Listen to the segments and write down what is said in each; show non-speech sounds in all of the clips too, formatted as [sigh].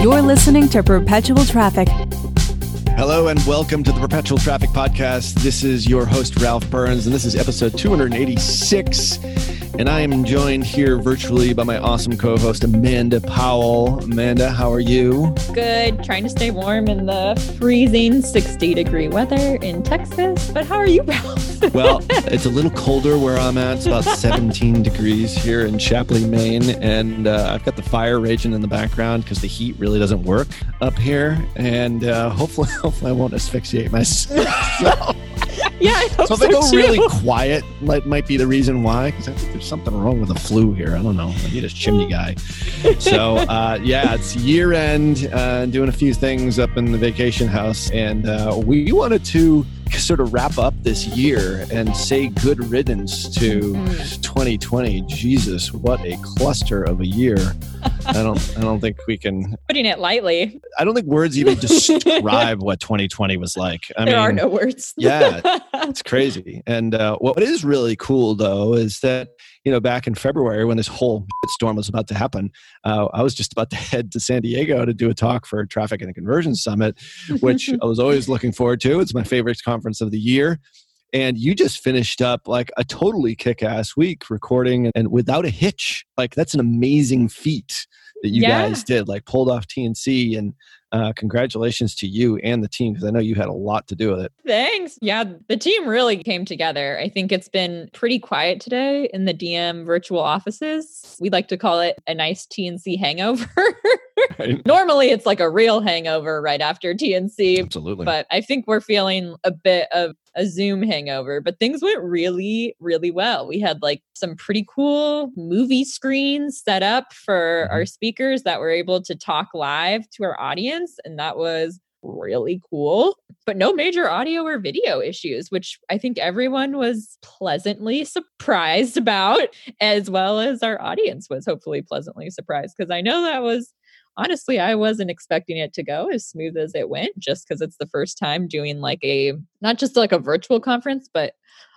You're listening to Perpetual Traffic. Hello and welcome to the Perpetual Traffic Podcast. This is your host, Ralph Burns, and this is episode 286. And I am joined here virtually by my awesome co host, Amanda Powell. Amanda, how are you? Good. Trying to stay warm in the freezing 60 degree weather in Texas. But how are you, Ralph? [laughs] well, it's a little colder where I'm at. It's about [laughs] 17 degrees here in Chapley, Maine. And uh, I've got the fire raging in the background because the heat really doesn't work up here. And uh, hopefully, [laughs] hopefully, I won't asphyxiate myself. Yeah, I hope so if they go too. really quiet, might might be the reason why. Because I think there's something wrong with the flue here. I don't know. I need a chimney guy. So uh, yeah, it's year end, uh, doing a few things up in the vacation house, and uh, we wanted to sort of wrap up this year and say good riddance to 2020. Jesus, what a cluster of a year! [laughs] I don't, I don't think we can. Putting it lightly. I don't think words even describe [laughs] what 2020 was like. I there mean, are no words. yeah, [laughs] it's crazy. And uh, what is really cool, though, is that you know back in February when this whole [laughs] storm was about to happen, uh, I was just about to head to San Diego to do a talk for Traffic and Conversion Summit, [laughs] which I was always looking forward to. It's my favorite conference of the year. And you just finished up like a totally kick ass week recording and without a hitch. Like, that's an amazing feat that you Yeah. guys did, like, pulled off TNC. And uh, congratulations to you and the team because I know you had a lot to do with it. Thanks. Yeah, the team really came together. I think it's been pretty quiet today in the DM virtual offices. We like to call it a nice TNC hangover. [laughs] Right? Normally, it's like a real hangover right after TNC, Absolutely. but I think we're feeling a bit of a Zoom hangover. But things went really, really well. We had like some pretty cool movie screens set up for our mm-hmm. speakers that were able to talk live to our audience. And that was really cool, but no major audio or video issues, which I think everyone was pleasantly surprised [laughs] about, as well as our audience was hopefully pleasantly surprised. Because I know that was honestly, I wasn't expecting it to go as smooth as it went, just because it's the first time doing like a not just like a virtual conference, but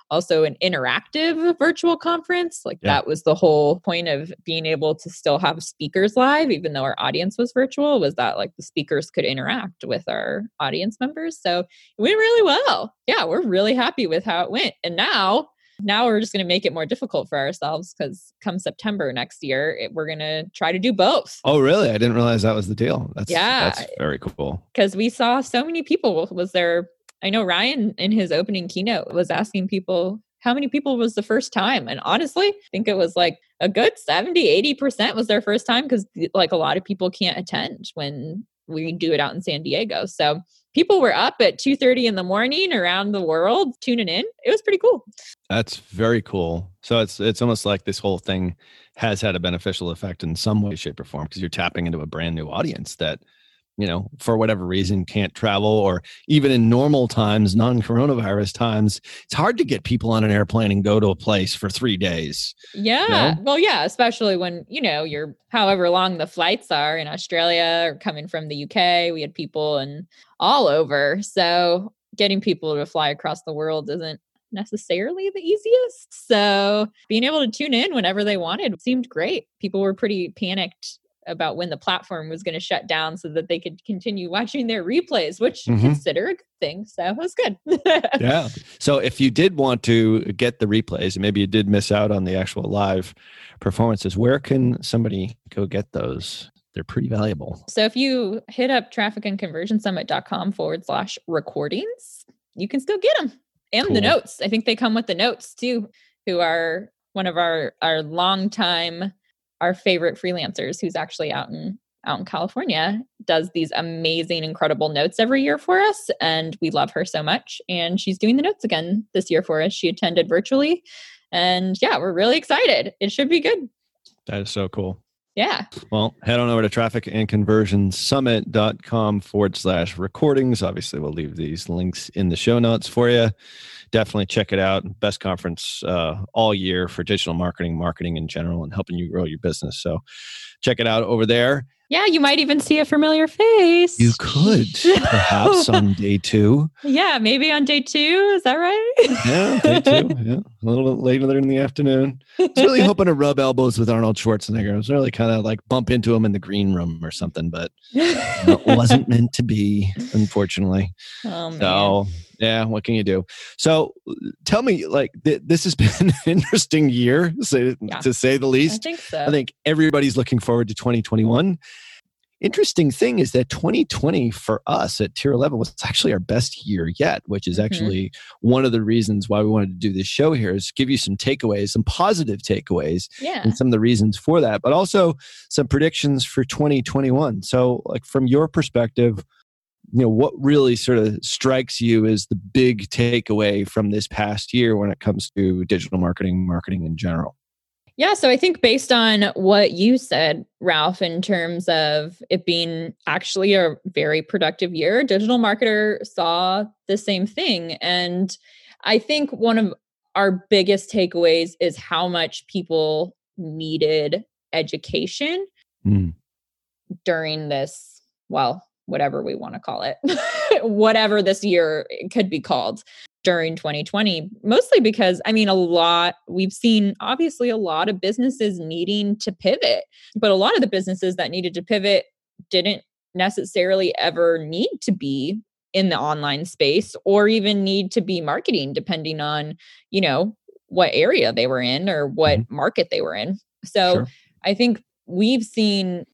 also an interactive virtual conference. Like Yeah. that was the whole point of being able to still have speakers live, even though our audience was virtual, was that like the speakers could interact with our audience members. So it went really well. Yeah, we're really happy with how it went. And now, now we're just going to make it more difficult for ourselves because come September next year, it, we're going to try to do both. oh, really? I didn't realize that was the deal. That's Yeah. That's very cool. because we saw so many people was there i know ryan in his opening keynote was asking people how many people was the first time and honestly i think it was like a good 70 80% was their first time because like a lot of people can't attend when we do it out in san diego so people were up at 2.30 in the morning around the world tuning in it was pretty cool That's very cool. So it's it's almost like this whole thing has had a beneficial effect in some way, shape, or form because you're tapping into a brand new audience that you know for whatever reason can't travel or even in normal times non-coronavirus times it's hard to get people on an airplane and go to a place for three days Yeah. Well, yeah, especially when, you know, you're however long the flights are in Australia or coming from the UK. We had people and all over. So getting people to fly across the world isn't necessarily the easiest. So being able to tune in whenever they wanted seemed great. People were pretty panicked about when the platform was going to shut down so that they could continue watching their replays, which Mhm. consider a good thing. So it was good. [laughs] yeah so if you did want to get the replays and maybe you did miss out on the actual live performances where can somebody go get those they're pretty valuable So if you hit up trafficandconversionsummit.com forward slash recordings, you can still get them and Cool. the notes. I think they come with the notes too, who are one of our our longtime our favorite freelancers who's actually out in out in California does these amazing, incredible notes every year for us. And we love her so much. And she's doing the notes again this year for us. She attended virtually. And yeah, we're really excited. It should be good. That is so cool. Yeah. Well, head on over to trafficandconversionsummit.com forward slash recordings. Obviously, we'll leave these links in the show notes for you. Definitely check it out. Best conference uh, all year for digital marketing, marketing in general, and helping you grow your business. So check it out over there. Yeah, you might even see a familiar face. You could, perhaps on [laughs] day two. Yeah, maybe on day two. Is that right? Yeah, day two. [laughs] Yeah, a little bit later in the afternoon. I was really [laughs] hoping to rub elbows with Arnold Schwarzenegger. I was really kind of like bump into him in the green room or something, but it [laughs] wasn't meant to be, unfortunately. Oh. So, yeah, what can you do? So, tell me, like, th- this has [laughs] been an interesting year, say, Yeah. to say the least. I think so. I think everybody's looking forward to 2021. Interesting thing is that 2020 for us at Tier 11 was actually our best year yet, which is Mhm. actually one of the reasons why we wanted to do this show here is give you some takeaways, some positive takeaways, yeah. and some of the reasons for that, but also some predictions for 2021. So, like from your perspective, you know, what really sort of strikes you as the big takeaway from this past year when it comes to digital marketing, marketing in general? Yeah, so I think based on what you said, Ralph, in terms of it being actually a very productive year, digital marketer saw the same thing. And I think one of our biggest takeaways is how much people needed education Mm. during this, well, whatever we want to call it, [laughs] whatever this year could be called during 2020, mostly because I mean, a lot, we've seen obviously a lot of businesses needing to pivot, but a lot of the businesses that needed to pivot didn't necessarily ever need to be in the online space or even need to be marketing, depending on, you know, what area they were in or what mm-hmm. market they were in. So Sure. I think we've seen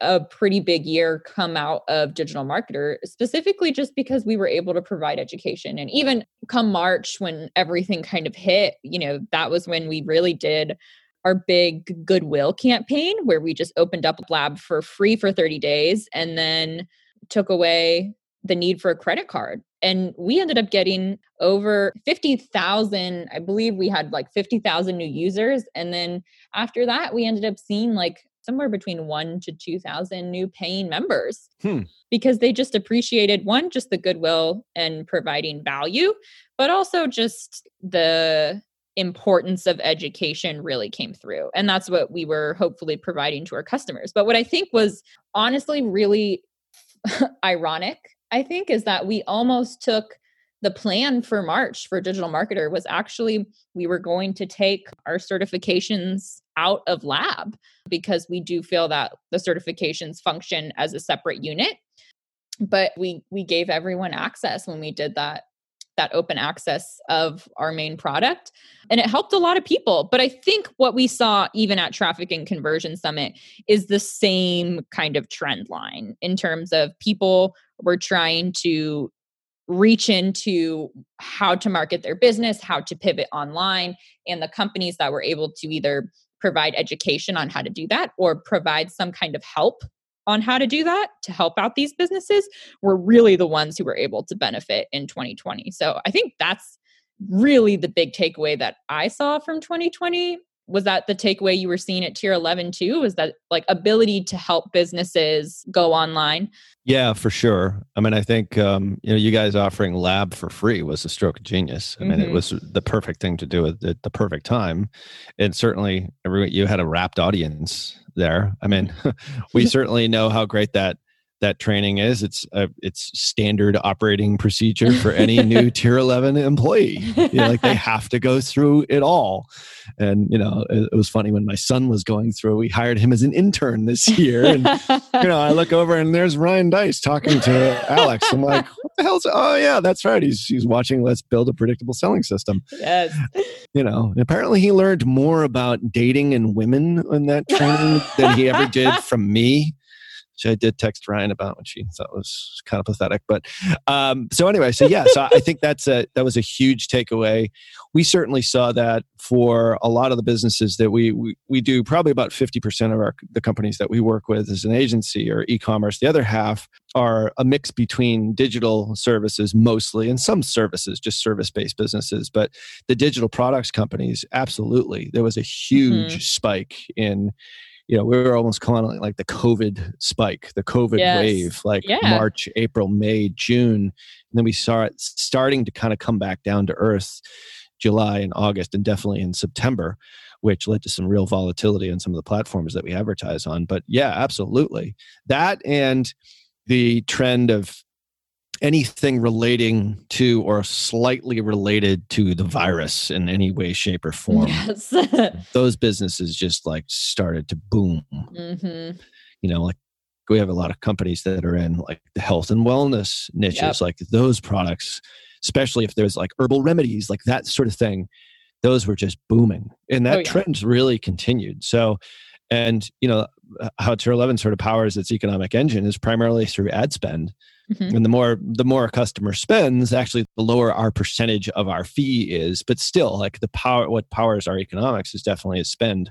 a pretty big year come out of digital marketer specifically just because we were able to provide education. And even come march when everything kind of hit you know that was when we really did our big goodwill campaign where we just opened up a lab for free for 30 days and then took away the need for a credit card. And we ended up getting over 50,000 I believe we had like 50,000 new users. And then after that we ended up seeing like somewhere between 1 to 2,000 new paying members Hmm. because they just appreciated one just the goodwill and providing value but also just the importance of education really came through and that's what we were hopefully providing to our customers but what i think was honestly really [laughs] ironic i think is that we almost took the plan for march for digital marketer was actually we were going to take our certifications out of lab because we do feel that the certifications function as a separate unit. But we we gave everyone access when we did that that open access of our main product and it helped a lot of people. But i think what we saw even at traffic and conversion summit is the same kind of trend line in terms of people were trying to reach into how to market their business how to pivot online and the companies that were able to either provide education on how to do that or provide some kind of help on how to do that to help out these businesses were really the ones who were able to benefit in 2020. So I think that's really the big takeaway that I saw from 2020. Was that the takeaway you were seeing at tier 11 too? Was that like ability to help businesses go online? Yeah, for sure. I mean, I think um, you know, you guys offering lab for free was a stroke of genius. I mean, it Mhm. was the perfect thing to do at the, the perfect time, and certainly, every, you had a rapt audience there. I mean, [laughs] we certainly know how great that that training is. It's a, it's standard operating [laughs] procedure for any new tier eleven employee. You know, like they [laughs] have to go through it all. And you know, it, it was funny when my son was going through. We hired him as an intern this year, and you know, I look over and there's Ryan Deiss talking to Alex. I'm like, what the hell's? Oh yeah, that's right. He's he's watching Let's Build a Predictable Selling System. yes. You know, apparently he learned more about dating and women in that training than he ever did from me. So I did text Ryan about what she thought was kind of pathetic. But um, so anyway, so yeah, so I think that's a that was a huge takeaway. We certainly saw that for a lot of the businesses that we we, we do. Probably about fifty percent of our the companies that we work with as an agency or e-commerce. The other half are a mix between digital services mostly and some services, just service based businesses. But the digital products companies, absolutely, there was a huge mm-hmm. spike in you know, we were almost calling it like the COVID spike, the COVID yes. wave, like yeah. March, April, May, June. And then we saw it starting to kind of come back down to earth July and August, and definitely in September, which led to some real volatility on some of the platforms that we advertise on. But yeah, absolutely. That and the trend of anything relating to or slightly related to the virus in any way shape or form yes. [laughs] those businesses just like started to boom mm-hmm. you know like we have a lot of companies that are in like the health and wellness niches yep. like those products especially if there's like herbal remedies like that sort of thing those were just booming and that oh, yeah. trend really continued so and you know how tier 11 sort of powers its economic engine is primarily through ad spend Mm-hmm. And the more the more a customer spends, actually the lower our percentage of our fee is. But still, like the power what powers our economics is definitely a spend.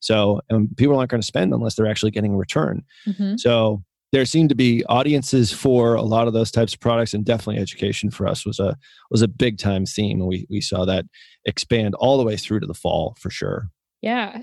So and people aren't going to spend unless they're actually getting a return. Mm-hmm. So there seemed to be audiences for a lot of those types of products and definitely education for us was a was a big time theme and we we saw that expand all the way through to the fall for sure yeah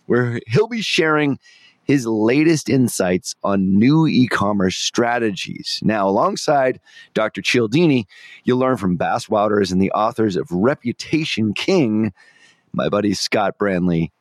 where he'll be sharing his latest insights on new e commerce strategies. Now, alongside Dr. Cialdini, you'll learn from Bas Wouters and the authors of Reputation King, my buddy Scott Branley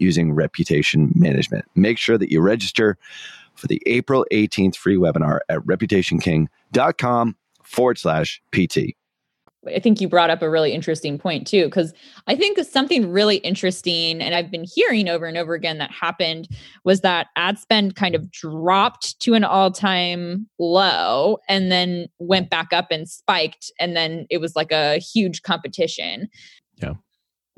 using reputation management. Make sure that you register for the April 18th free webinar at reputationking.com forward slash PT. I think you brought up a really interesting point too, because I think something really interesting, and I've been hearing over and over again that happened was that ad spend kind of dropped to an all time low and then went back up and spiked. And then it was like a huge competition. Yeah.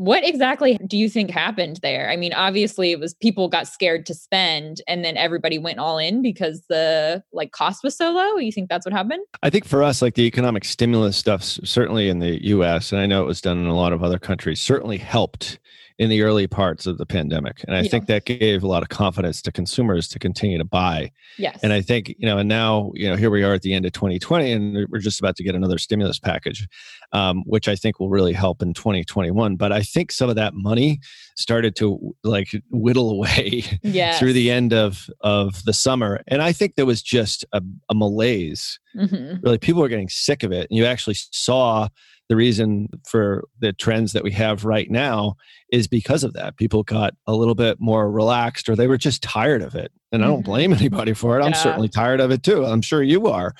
What exactly do you think happened there? I mean, obviously it was people got scared to spend and then everybody went all in because the like cost was so low. You think that's what happened? I think for us, like the economic stimulus stuff, certainly in the US, and I know it was done in a lot of other countries, certainly helped in the early parts of the pandemic. And I yeah. think that gave a lot of confidence to consumers to continue to buy. Yes. And I think, you know, and now, you know, here we are at the end of 2020 and we're just about to get another stimulus package, um, which I think will really help in 2021. But I think some of that money started to like whittle away yes. [laughs] through the end of, of the summer. And I think there was just a, a malaise. Mm-hmm. Really, people were getting sick of it. And you actually saw the reason for the trends that we have right now is because of that. People got a little bit more relaxed or they were just tired of it. And I don't mm-hmm. blame [laughs] anybody for it. I'm certainly tired of it too. I'm sure you are.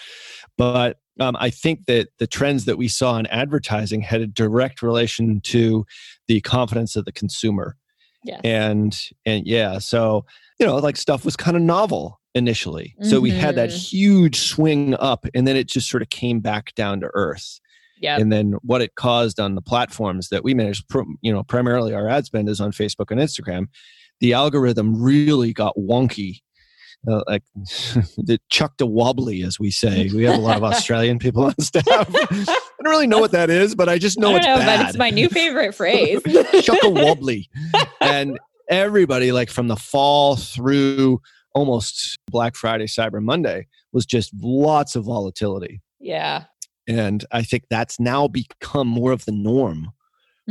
But um, I think that the trends that we saw in advertising had a direct relation to the confidence of the consumer. Yes. And and yeah, so you know, like stuff was kind of novel initially. So mm-hmm. we had that mm-hmm. huge swing up and then it just sort of came back down to earth Yeah. and then what it caused on the platforms that we manage you know primarily our ad spend is on facebook and instagram the algorithm really got wonky uh, like [laughs] the chucked a wobbly as we say we have a lot of australian people on staff [laughs] i don't really know what that is but i just know I it's know, bad but it's my new favorite phrase. [laughs] chuck a wobbly and everybody like from the fall through almost black friday cyber monday was just lots of volatility yeah. And I think that's now become more of the norm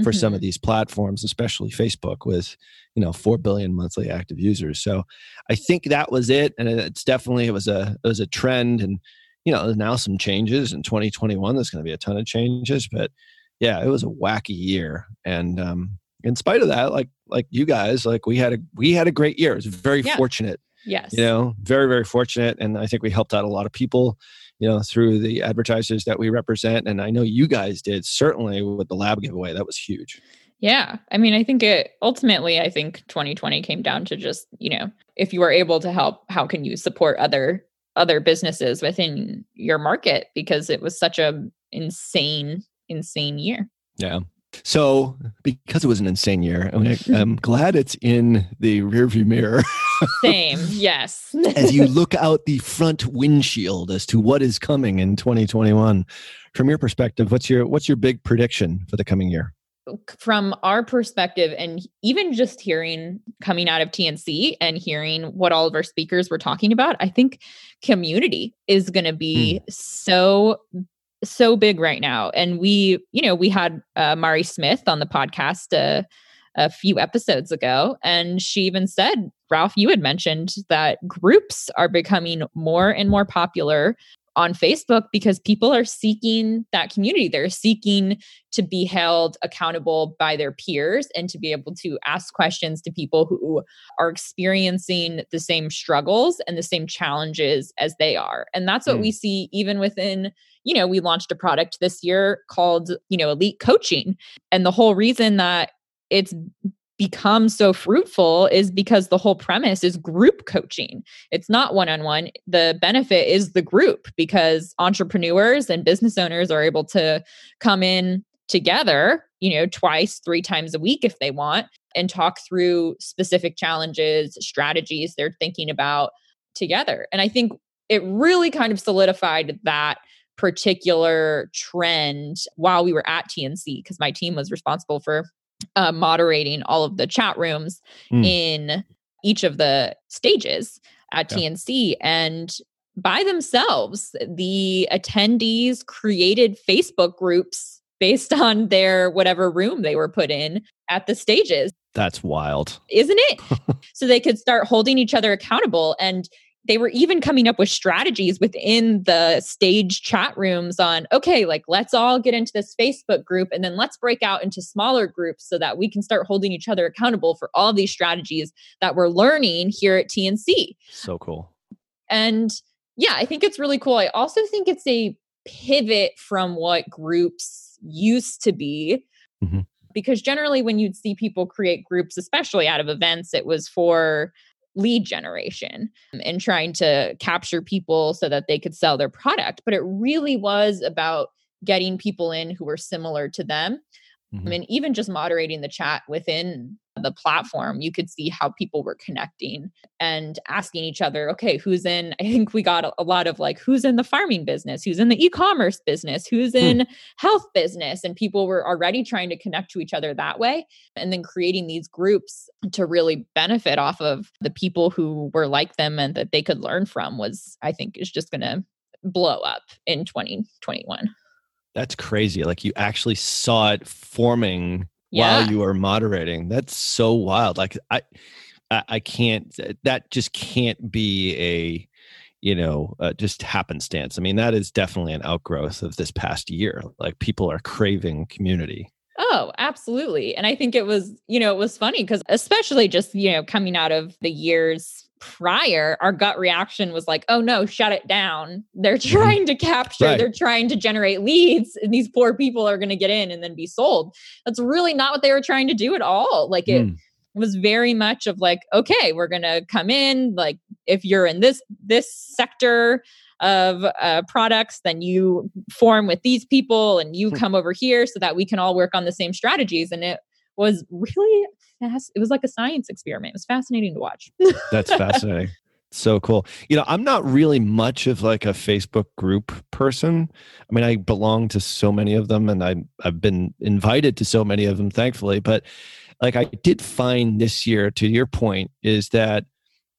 for some Mhm. of these platforms, especially Facebook with, you know, 4 billion monthly active users. So I think that was it. And it's definitely, it was a, it was a trend and, you know, there's now some changes in 2021. There's going to be a ton of changes, but yeah, it was a wacky year. And, um, in spite of that, like, like you guys, like we had a, we had a great year. It was very Yeah. fortunate Yes. you know very very fortunate and i think we helped out a lot of people you know through the advertisers that we represent and i know you guys did certainly with the lab giveaway that was huge Yeah. I mean, I think it ultimately, I think 2020 came down to just, you know, if you are able to help, how can you support other other businesses within your market because it was such a insane insane year. yeah so because it was an insane year I mean, i'm glad it's in the rearview mirror [laughs] Same. yes. as you [laughs] look out the front windshield as to what is coming in 2021 from your perspective what's your what's your big prediction for the coming year from our perspective and even just hearing coming out of TNC and hearing what all of our speakers were talking about, I think community is going to be hmm. so so big right now. And we, you know, we had uh, Mari Smith on the podcast uh, a few episodes ago, and she even said, Ralph, you had mentioned that groups are becoming more and more popular on Facebook because people are seeking that community. They're seeking to be held accountable by their peers and to be able to ask questions to people who are experiencing the same struggles and the same challenges as they are. And that's what Mm. we see even within, you know, we launched a product this year called, you know, Elite Coaching. And the whole reason that it's become so fruitful is because the whole premise is group coaching. It's not one on one. The benefit is the group because entrepreneurs and business owners are able to come in together, you know, twice, three times a week if they want, and talk through specific challenges, strategies they're thinking about together. And I think it really kind of solidified that particular trend while we were at TNC because my team was responsible for uh, moderating all of the chat rooms Mm. in each of the stages at Yeah. TNC. And by themselves, the attendees created Facebook groups based on their whatever room they were put in at the stages, that's wild isn't it? [laughs] so they could start holding each other accountable. And they were even coming up with strategies within the stage chat rooms on okay like let's all get into this facebook group and then let's break out into smaller groups so that we can start holding each other accountable for all these strategies that we're learning here at tnc so cool. And yeah i think it's really cool. I also think it's a pivot from what groups used to be Mhm. because generally when you'd see people create groups especially out of events it was for lead generation and trying to capture people so that they could sell their product but it really was about getting people in who were similar to them Mhm. I mean, even just moderating the chat within the platform, you could see how people were connecting and asking each other, okay, who's in? [laughs] I think we got a, a lot of like, who's in the farming business? Who's in the e commerce business? Who's hmm. in health business? And people were already trying to connect to each other that way. And then creating these groups to really benefit off of the people who were like them and that they could learn from was, I think, is just going to blow up in 2021. That's crazy. Like you actually saw it forming Yeah. while you are moderating. That's so wild. Like I, I, I can't. That just can't be a, you know, uh, just happenstance. I mean, that is definitely an outgrowth of this past year. Like people are craving community. Oh, absolutely. And I think it was, you know, it was funny because especially just, you know, coming out of the years prior, our gut reaction was like, oh no, shut it down. They're trying to capture, Right. they're trying to generate leads, and these poor people are going to get in and then be sold. That's really not what they were trying to do at all. Like it Mm. was very much of like, okay, we're going to come in. Like if you're in this, this sector, of uh, products, then you form with these people and you Hmm. come over here so that we can all work on the same strategies. And it was really fast. It was like a science experiment. It was fascinating to watch. That's fascinating. so cool. You know, I'm not really much of like a Facebook group person. I mean, I belong to so many of them and I I've been invited to so many of them thankfully, but like I did find this year to your point is that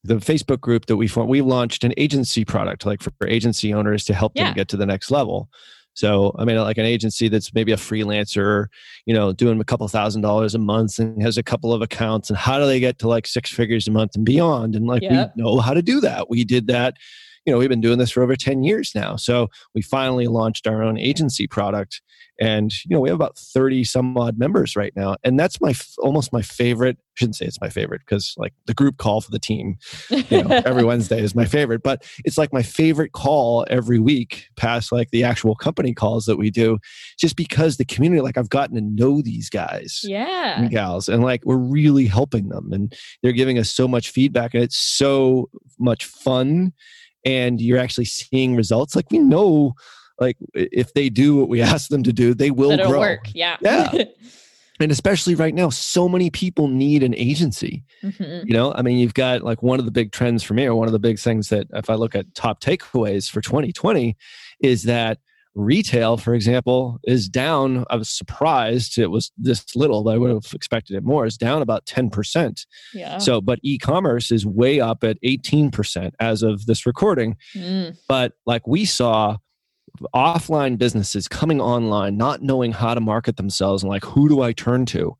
the Facebook group that we formed, we launched an agency product like for agency owners to help Yeah. them get to the next level. So, I mean, like an agency that's maybe a freelancer, you know, doing a couple thousand dollars a month and has a couple of accounts, and how do they get to like six figures a month and beyond? And like, Yep. we know how to do that. We did that. You know, we've been doing this for over 10 years now. So we finally launched our own agency product. And, you know, we have about 30 some odd members right now. And that's my almost my favorite. I shouldn't say it's my favorite because like the group call for the team you know, [laughs] every Wednesday is my favorite, but it's like my favorite call every week past like the actual company calls that we do, just because the community, like I've gotten to know these guys yeah. and gals and like we're really helping them and they're giving us so much feedback and it's so much fun and you're actually seeing results. Like we know like if they do what we [laughs] ask them to do, they will grow. work. Yeah. Yeah. [laughs] And especially right now, so many people need an agency. Mhm. You know, I mean, you've got like one of the big trends for me, or one of the big things that if I look at top takeaways for 2020, is that retail, for example, is down. I was surprised it was this little, but I would have expected it more. Is down about 10%. Yeah. So, but e commerce is way up at 18% as of this recording. Mm. But like we saw offline businesses coming online, not knowing how to market themselves and like, who do I turn to?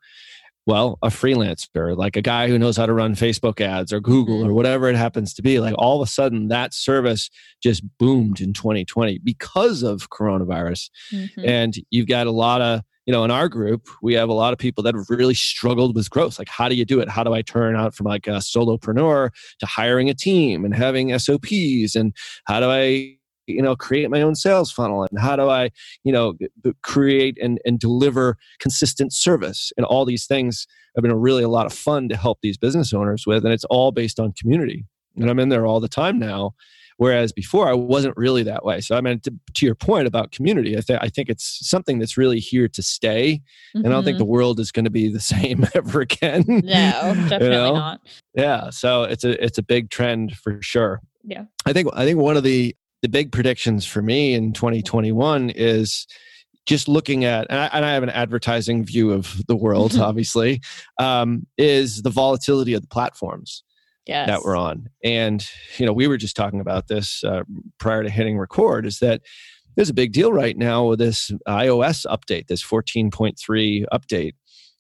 Well, a freelancer, like a guy who knows how to run Facebook ads or Google or whatever it happens to be. Like all of a sudden, that service just boomed in 2020 because of coronavirus. Mhm. And you've got a lot of, you know, in our group, we have a lot of people that have really struggled with growth. Like, how do you do it? How do I turn out from like a solopreneur to hiring a team and having SOPs? And how do I, you know, create my own sales funnel? And how do I, you know, create and, and deliver consistent service? And all these things have been a really a lot of fun to help these business owners with. And it's all based on community. And I'm in there all the time now. Whereas before, I wasn't really that way. So, I mean, to, to your point about community, I, th- I think it's something that's really here to stay. And I don't think the mm-hmm. world is going to be the [laughs] same ever again. No, [laughs] definitely know? not. Yeah. So it's a it's a big trend for sure. Yeah. I think I think one of the the big predictions for me in 2021 is just looking at and I, and I have an advertising view of the world, [laughs] obviously, um, is the volatility of the platforms Yes. that we're on. And, you know, we were just talking about this uh, prior to hitting record is that there's a big deal right now with this iOS update, this 14.3 update,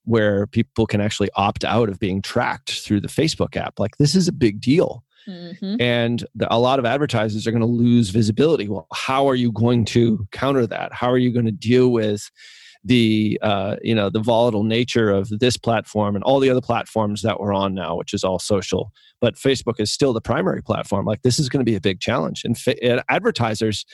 where people can actually opt out of being tracked through the Facebook app. Like, this is a big deal. Mhm. And the, a lot of advertisers are going to lose visibility. Well, how are you going to counter that? How are you going to deal with the uh, you know the volatile nature of this platform and all the other platforms that we're on now, which is all social. But Facebook is still the primary platform. Like this is going to be a big challenge, and, fa- and advertisers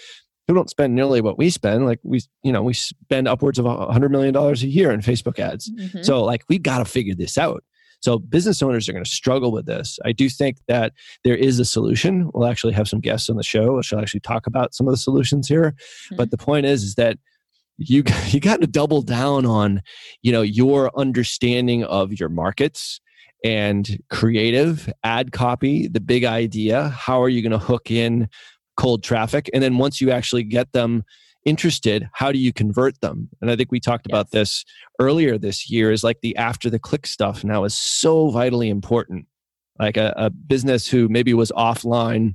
who don't spend nearly what we spend, like we you know we spend upwards of a hundred million dollars a year in Facebook ads. Mhm. So, like, we've got to figure this out. So, business owners are going to struggle with this. I do think that there is a solution. We'll actually have some guests on the show. We shall actually talk about some of the solutions here. Hmm. But the point is, is that you [laughs] you got to double down on, you know, your understanding of your markets and creative ad copy, the big idea. How are you going to hook in cold traffic? And then once you actually get them interested, how do you convert them? And I think we talked about this earlier this year is like the after the click stuff now is so vitally important. Like a, a business who maybe was offline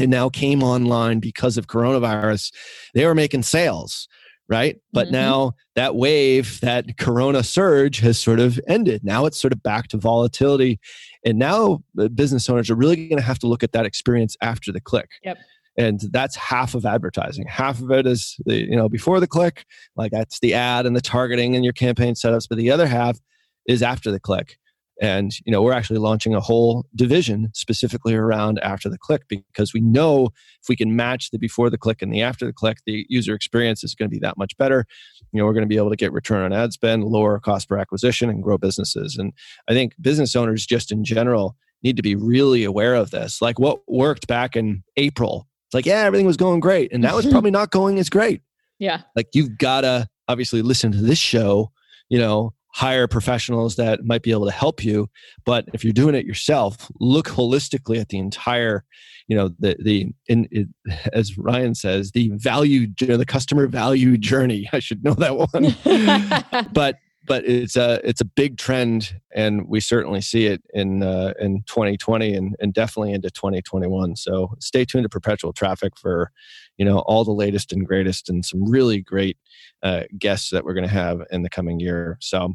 and now came online because of coronavirus, they were making sales, right? But Mhm. now that wave, that corona surge has sort of ended. Now it's sort of back to volatility. And now the business owners are really going to have to look at that experience after the click. Yep. And that's half of advertising. Half of it is the, you know, before the click, like that's the ad and the targeting and your campaign setups. But the other half is after the click. And you know, we're actually launching a whole division specifically around after the click because we know if we can match the before the click and the after the click, the user experience is going to be that much better. You know, we're going to be able to get return on ad spend, lower cost per acquisition, and grow businesses. And I think business owners just in general need to be really aware of this. Like what worked back in April It's like, yeah, everything was going great. And now it's mm-hmm. probably not going as great. Yeah. Like you've got to obviously listen to this show, you know, hire professionals that might be able to help you. But if you're doing it yourself, look holistically at the entire, you know, the, the, in, it, [laughs] as Ryan says, the value, the customer value journey. [laughs] I should know that one. [laughs] but but it's a it's a big trend, and we certainly see it in uh, in 2020 and, and definitely into 2021. So stay tuned to Perpetual Traffic for you know all the latest and greatest, and some really great uh, guests that we're going to have in the coming year. So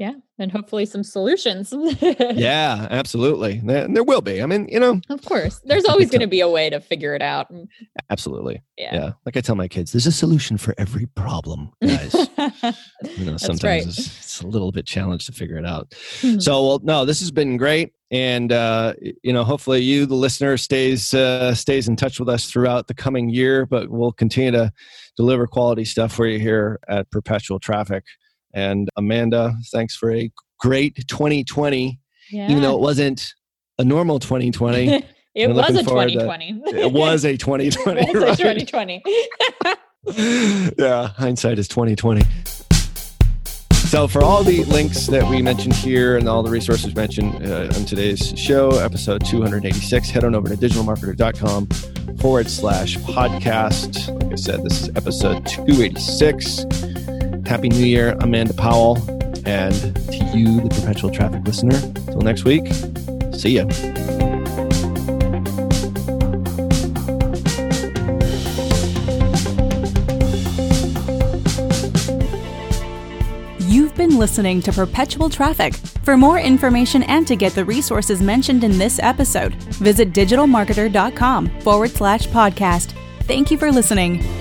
yeah and hopefully some solutions. [laughs] Yeah absolutely. There, there, will be. I mean you know of course. There's always going to be a way to figure it out. Absolutely. Yeah. yeah like i tell my kids there's a solution for every problem guys. [laughs] You know sometimes right. it's, it's, a little bit challenged to figure it out. So well no this has been great and uh, you know hopefully you the listener stays uh, stays in touch with us throughout the coming year but we'll continue to deliver quality stuff for you here at perpetual traffic and Amanda, thanks for a great 2020, yeah. even though it wasn't a normal 2020. [laughs] it was a [laughs] 2020. To, it was a 2020. it was right? a 2020. [laughs] yeah, hindsight is 2020. So, for all the links that we mentioned here and all the resources mentioned uh, on today's show, episode 286, head on over to digitalmarketer.com forward slash podcast. Like I said, this is episode 286. Happy New Year, Amanda Powell. And to you, the perpetual traffic listener, until next week, see ya. You've been listening to Perpetual Traffic. For more information and to get the resources mentioned in this episode, visit digitalmarketer.com forward slash podcast. Thank you for listening.